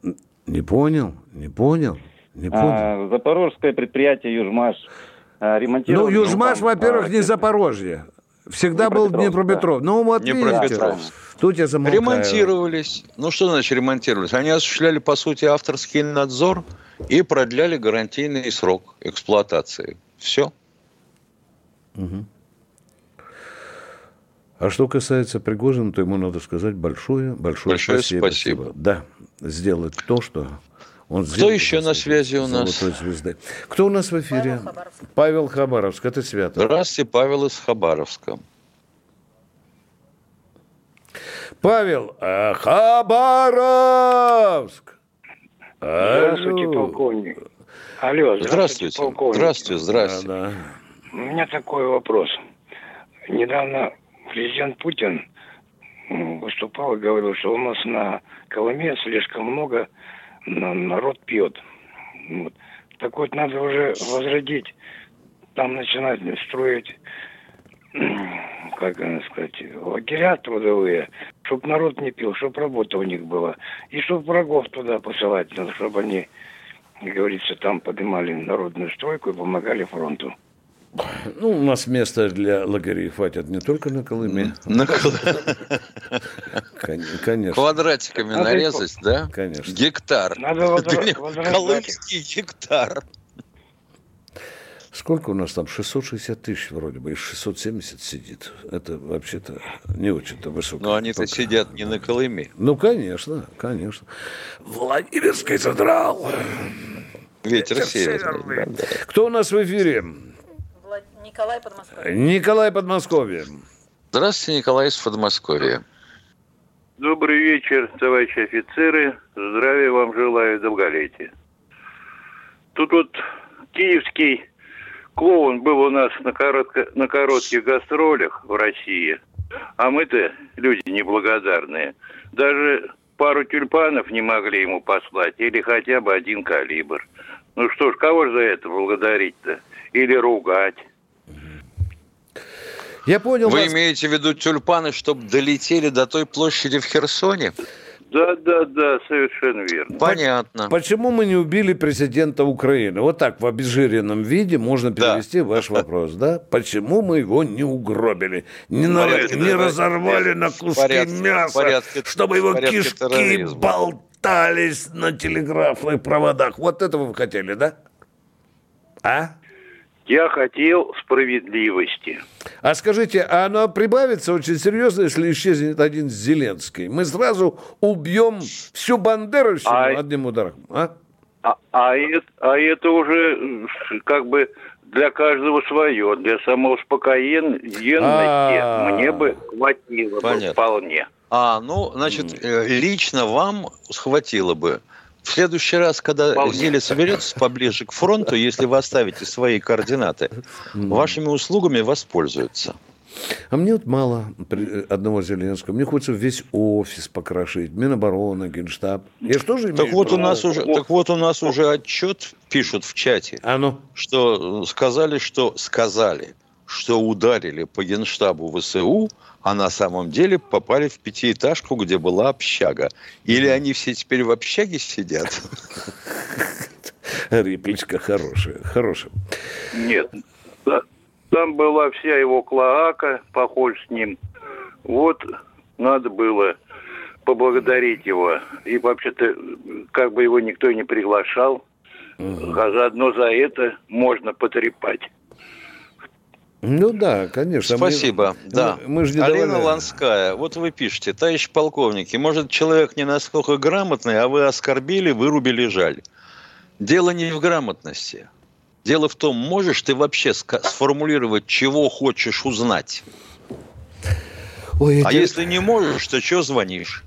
Не понял, не понял, не а, понял. А, Запорожское предприятие Южмаш а, ремонтировали... Ну, Южмаш, ну, во-первых, а, не Запорожье. Всегда был Днепропетров. Да. Ну, вот видите, тут я замолкаю. Ремонтировались. Ну, что значит ремонтировались? Они осуществляли, по сути, авторский надзор и продляли гарантийный срок эксплуатации. Все. Угу. А что касается Пригожина, то ему надо сказать большое, большое, большое спасибо. спасибо. Да, сделать то, что он Кто еще на связи у нас? Звезды. Кто у нас в эфире? Павел Хабаровск. Павел Хабаровск, это свято. Здравствуйте, Павел из Хабаровска. Павел, а Хабаровск! Здравствуйте, полковник. Алло, здравствуйте, здравствуйте полковник. Здравствуйте, здравствуйте. Да, да. У меня такой вопрос. Недавно президент Путин выступал и говорил, что у нас на Колыме слишком много народ пьет. Вот. Так вот, надо уже возродить, там начинать строить, как сказать, лагеря трудовые, Чтоб народ не пил, чтоб работа у них была. И чтоб врагов туда посылать, чтобы они, как говорится, там поднимали народную стройку и помогали фронту. Ну, у нас места для лагерей хватит не только на Колыме. На Конечно. Квадратиками нарезать, да? Конечно. Гектар. Надо Колымский гектар. Сколько у нас там? 660 тысяч вроде бы, и 670 сидит. Это вообще-то не очень-то высоко. Но они-то сидят не на Колыме. Ну, конечно, конечно. Владимирский задрал. Ветер, Ветер северный. северный. Кто у нас в эфире? Николай Подмосковье. Николай Подмосковье. Здравствуйте, Николай из Подмосковья. Добрый вечер, товарищи офицеры. Здравия вам желаю, долголетия. Тут вот киевский клоун был у нас на, коротко, на коротких гастролях в России, а мы-то люди неблагодарные. Даже пару тюльпанов не могли ему послать, или хотя бы один калибр. Ну что ж, кого же за это благодарить-то? Или ругать? Я понял. Вы вас... имеете в виду тюльпаны, чтобы долетели до той площади в Херсоне? Да, да, да, совершенно верно. Понятно. Почему мы не убили президента Украины? Вот так в обезжиренном виде можно перевести да. ваш вопрос, да? Почему мы его не угробили, не, на... не разорвали на куски порядке, мяса, порядке, чтобы его кишки терроризма. болтались на телеграфных проводах? Вот этого вы хотели, да? А? Я хотел справедливости. А скажите, а она прибавится очень серьезно, если исчезнет один Зеленский? Мы сразу убьем всю Бандеровщину а... одним ударом, а? А, а, это, а это уже как бы для каждого свое, для самоуспокоенности а... мне бы хватило бы вполне. А, ну, значит, э, лично вам хватило бы. В следующий раз, когда Вполне. Зеля соберется поближе к фронту, если вы оставите свои координаты, вашими услугами воспользуются. А мне вот мало одного Зеленского. Мне хочется весь офис покрошить, Минобороны, Генштаб. Я что же так вот, у нас уже, так вот у нас уже отчет пишут в чате, а ну? что сказали, что сказали, что ударили по Генштабу ВСУ, а на самом деле попали в пятиэтажку, где была общага. Или они все теперь в общаге сидят? Репличка хорошая, хорошая. Нет, там была вся его клоака, похож с ним. Вот надо было поблагодарить его. И вообще-то, как бы его никто не приглашал, а заодно за это можно потрепать. Ну да, конечно. Спасибо. Мы, да. Мы, мы же не Алина давали... Ланская, вот вы пишете, товарищ полковники, может человек не настолько грамотный, а вы оскорбили, вырубили, жаль. Дело не в грамотности. Дело в том, можешь ты вообще сформулировать, чего хочешь узнать. Ой, а эти... если не можешь, то что звонишь?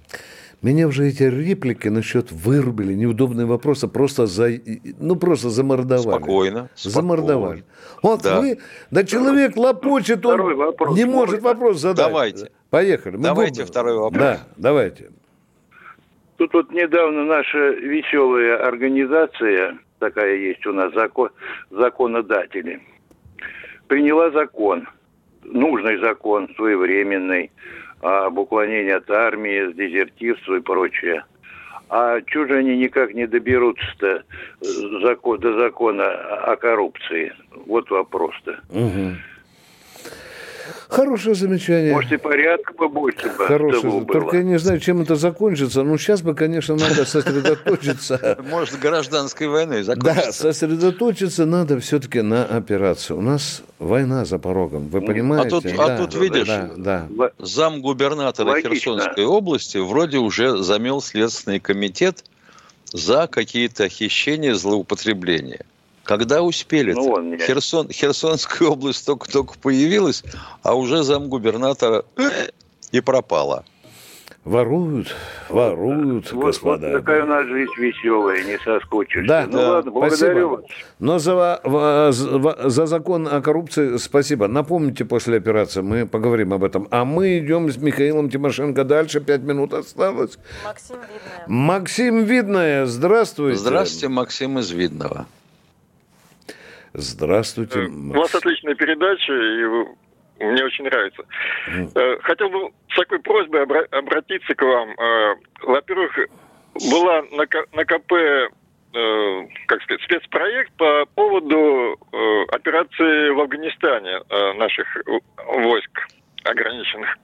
Меня уже эти реплики насчет вырубили, неудобные вопросы просто за, ну просто замордовали. Спокойно. Замордовали. Вот да. вы, да человек лопочет, он вопрос, не может вопрос задать. Давайте. Поехали. Мы давайте будем... второй вопрос. Да, давайте. Тут вот недавно наша веселая организация, такая есть у нас, закон, законодатели, приняла закон, нужный закон, своевременный, об уклонении от армии, дезертирства и прочее. А чего же они никак не доберутся-то закон, до закона о коррупции? Вот вопрос-то. Угу. Хорошее замечание. Может, и порядка побольше бы Хорошее. Только я не знаю, чем это закончится. Ну, сейчас бы, конечно, надо сосредоточиться. Может, гражданской войной закончится. Да, сосредоточиться надо все-таки на операции. У нас война за порогом, вы понимаете? А тут, а тут видишь, да, да. зам губернатора Херсонской области вроде уже замел Следственный комитет за какие-то хищения, злоупотребления. Когда успели? Ну, он меня... Херсон, Херсонская область только-только появилась, а уже замгубернатора и пропала. Воруют, воруют, вот, господа. Вот такая у нас жизнь веселая, не соскучишься. Да, ну да, ладно, благодарю вас. Но за, за, за закон о коррупции спасибо. Напомните после операции, мы поговорим об этом. А мы идем с Михаилом Тимошенко дальше, пять минут осталось. Максим Видная. Максим Видная, здравствуйте. Здравствуйте, Максим из Видного. Здравствуйте. У вас отличная передача, и мне очень нравится. Mm. Хотел бы такой просьбой обратиться к вам. Э, во-первых, была на, на КП э, как сказать, спецпроект по поводу э, операции в Афганистане э, наших войск ограниченных.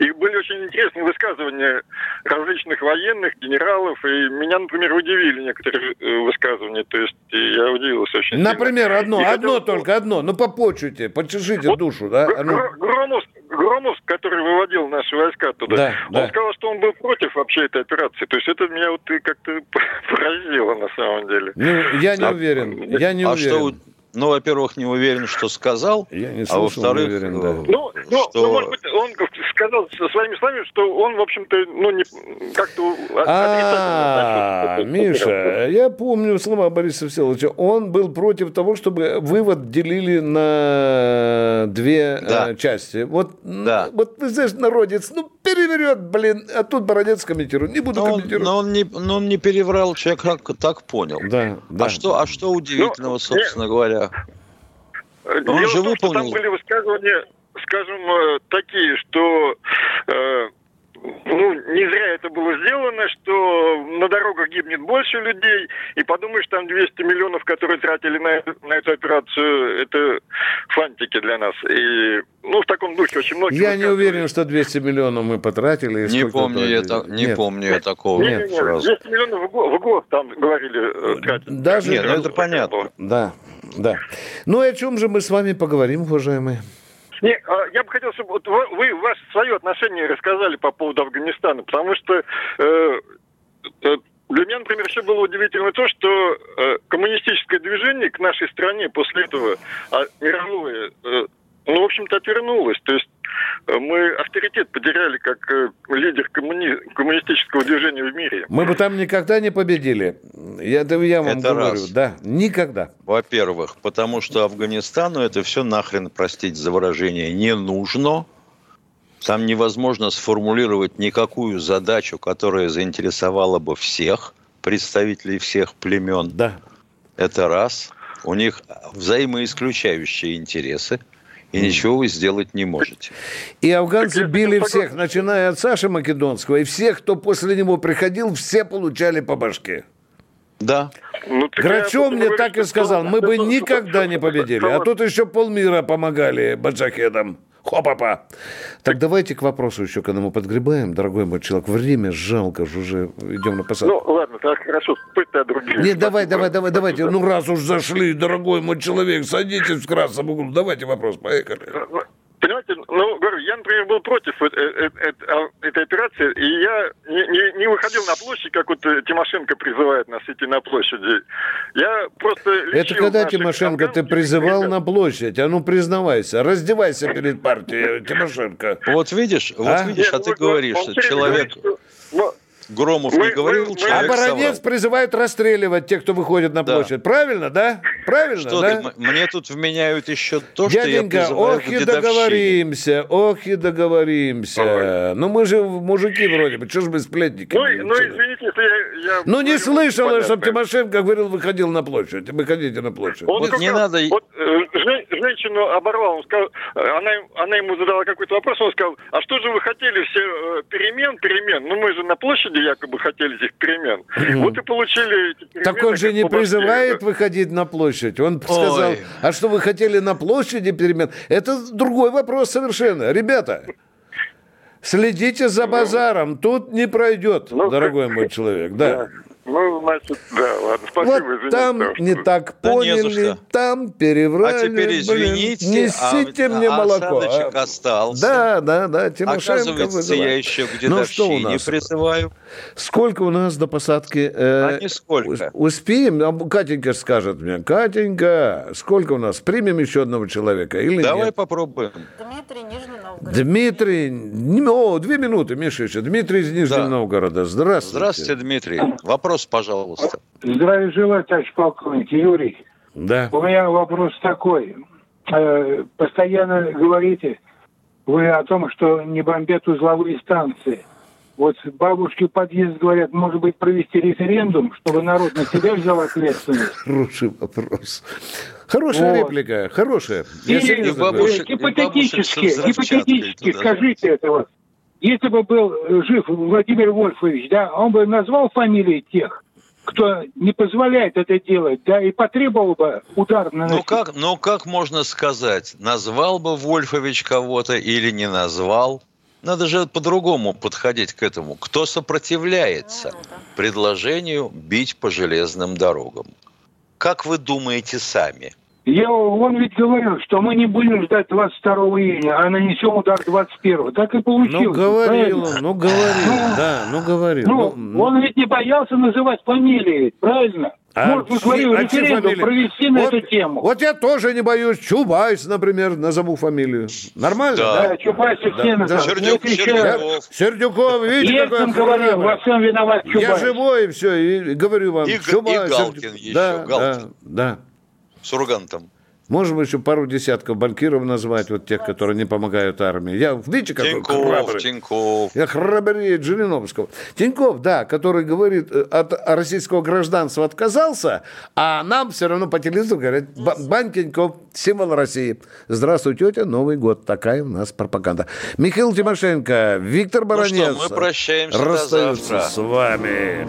И были очень интересные высказывания различных военных, генералов, и меня, например, удивили некоторые э, высказывания, то есть я удивился очень Например, сильно. одно, и одно хотел... только, одно, ну попочуйте, почешите вот душу, да? Ну... Громов, Громов, который выводил наши войска туда, да, он да. сказал, что он был против вообще этой операции, то есть это меня вот как-то поразило на самом деле. Ну, я не а, уверен, я не а уверен. Что ну, во-первых, не уверен, что сказал. Я не слышал, а во-вторых, уверен, да. ну, ну, что... ну, может быть, он сказал своими словами, что он, в общем-то, ну, не как-то А, Миша, я помню слова Бориса Всеволодовича. Он был против того, чтобы вывод делили на две да. части. Вот, да. вот ты знаешь, народец, ну, переверет, блин, а тут Бородец комментирует. Не буду но комментировать. Он, но он не, но он не переврал, человек как, так понял. Да, да. А что, а что удивительного, ну, собственно говоря? Он же выполнил... Том, там были высказывания, скажем, э, такие, что э, ну, не зря это было сделано, что на дорогах гибнет больше людей, и подумаешь, там 200 миллионов, которые тратили на, на эту операцию, это фантики для нас. И, ну, в таком духе очень многие... Я не уверен, что 200 миллионов мы потратили. Не помню, я, это, не нет. помню я такого. Нет, нет, нет 200 миллионов в год, в год там говорили э, тратить. Даже... Нет, ну это понятно. Да, да. Ну, и о чем же мы с вами поговорим, уважаемые? Не, а, я бы хотел, чтобы вот вы ваше свое отношение рассказали по поводу Афганистана, потому что э, э, для меня, например, еще было удивительно то, что э, коммунистическое движение к нашей стране после этого а, мировое, ну, в общем-то, отвернулось. То есть Э, мы авторитет потеряли как э, лидер коммуни... коммунистического движения в мире. Мы бы там никогда не победили. Я, это я вам это говорю. Раз. Да, никогда. Во-первых, потому что Афганистану это все нахрен, простите за выражение, не нужно. Там невозможно сформулировать никакую задачу, которая заинтересовала бы всех, представителей всех племен. Да. Это раз. У них взаимоисключающие интересы – и ничего вы сделать не можете. И афганцы били всех, начиная от Саши Македонского, и всех, кто после него приходил, все получали по башке. Да. Ну, Грачев мне так и сказал, мы бы никогда не победили. А тут еще полмира помогали баджахедам. Хопа-па. Так давайте к вопросу еще, когда мы подгребаем, дорогой мой человек. Время жалко же уже идем на посадку. Ну, ладно, так хорошо, спыть-то другие. Нет, давай, давай, давай, давайте. Ну, раз уж зашли, дорогой мой человек, садитесь в красном углу. Давайте вопрос, поехали. Понимаете, ну, говорю, я, например, был против э, э, э, а, этой операции, и я не, не, не выходил на площадь, как вот Тимошенко призывает нас идти на площади. Я просто Это когда, Тимошенко, ты призывал на площадь? А ну, признавайся, раздевайся перед партией, Тимошенко. Вот видишь, вот а? видишь, а ты говоришь, что человек... Громов мы, не говорил, мы, человек А Баранец соврал. призывает расстреливать тех, кто выходит на площадь. Да. Правильно, да? Правильно, что да? Ты, мне тут вменяют еще то, Дяденька, что я ох и договоримся, ох и договоримся. Ага. Ну мы же мужики вроде бы, что ж мы сплетники? Ну, ну извините, если я... я ну не слышал, чтобы Тимошенко говорил, выходил на площадь. Выходите на площадь. Он вот не надо... Вот, э, женщину оборвал, он сказал, она, она ему задала какой-то вопрос, он сказал, а что же вы хотели все э, перемен, перемен? Ну мы же на площади якобы хотели этих перемен. Вот и получили эти перемены. Так он же не призывает выходить на площадь. Он сказал, а что вы хотели на площади перемен? Это другой вопрос совершенно. Ребята, следите за базаром. Тут не пройдет, ну, дорогой мой человек. Да. Ну, значит, да, ладно, спасибо, вот извините, там что... не так поняли, да там переврали. А теперь извините, блин, несите а, мне а молоко. осадочек а? остался. Да, да, да, Тимошенко Оказывается, вызывает. я еще к ну, что у нас? не призываю. Сколько у нас до посадки? Э, а нисколько. Успеем? А Катенька скажет мне. Катенька, сколько у нас? Примем еще одного человека или Давай нет? попробуем. Дмитрий, Нижний Новгород. Дмитрий, о, две минуты, Миша еще. Дмитрий из Нижнего да. Новгорода. Здравствуйте. Здравствуйте, Дмитрий. Вопрос вопрос, пожалуйста. Здравия желаю, товарищ полковник. Юрий. Да. У меня вопрос такой. Э, постоянно говорите вы о том, что не бомбят узловые станции. Вот бабушки подъезд говорят, может быть, провести референдум, чтобы народ на себя взял ответственность? Хороший вопрос. Хорошая вот. реплика, хорошая. Я и, и бабушек, гипотетически, и гипотетически скажите это вот. Если бы был жив Владимир Вольфович, да, он бы назвал фамилии тех, кто не позволяет это делать, да, и потребовал бы удар на Ну как, ну как можно сказать, назвал бы Вольфович кого-то или не назвал? Надо же по-другому подходить к этому. Кто сопротивляется предложению бить по железным дорогам? Как вы думаете сами? Я, он ведь говорил, что мы не будем ждать 22 июня, а нанесем удар 21 Так и получилось. Ну, говорил он, ну, говорил, ну, да, ну, говорил. Ну, ну, он ведь не боялся называть фамилии, правильно? А Может, мы а референдум провести на вот, эту тему. Вот я тоже не боюсь. Чубайс, например, назову фамилию. Нормально? Да, да Чубайс все да, да. Сердюк, Сердюков. Сердюков, видите, Ельцин говорил, во всем виноват Чубайс. Я живой, и все, и говорю вам. И, Чубайс, и Галкин Сердюк. еще, да, Галкин. Да, да. Сургантом. Можем еще пару десятков банкиров назвать, вот тех, которые не помогают армии. Я, видите, какой Тиньков, храбрый. Тиньков. Я храбрее Жириновского. Тиньков, да, который говорит, э, от российского гражданства отказался, а нам все равно по телевизору говорят, Бан Тиньков, символ России. Здравствуй, тетя, Новый год. Такая у нас пропаганда. Михаил Тимошенко, Виктор Баранец. Ну что, мы прощаемся до завтра. с вами.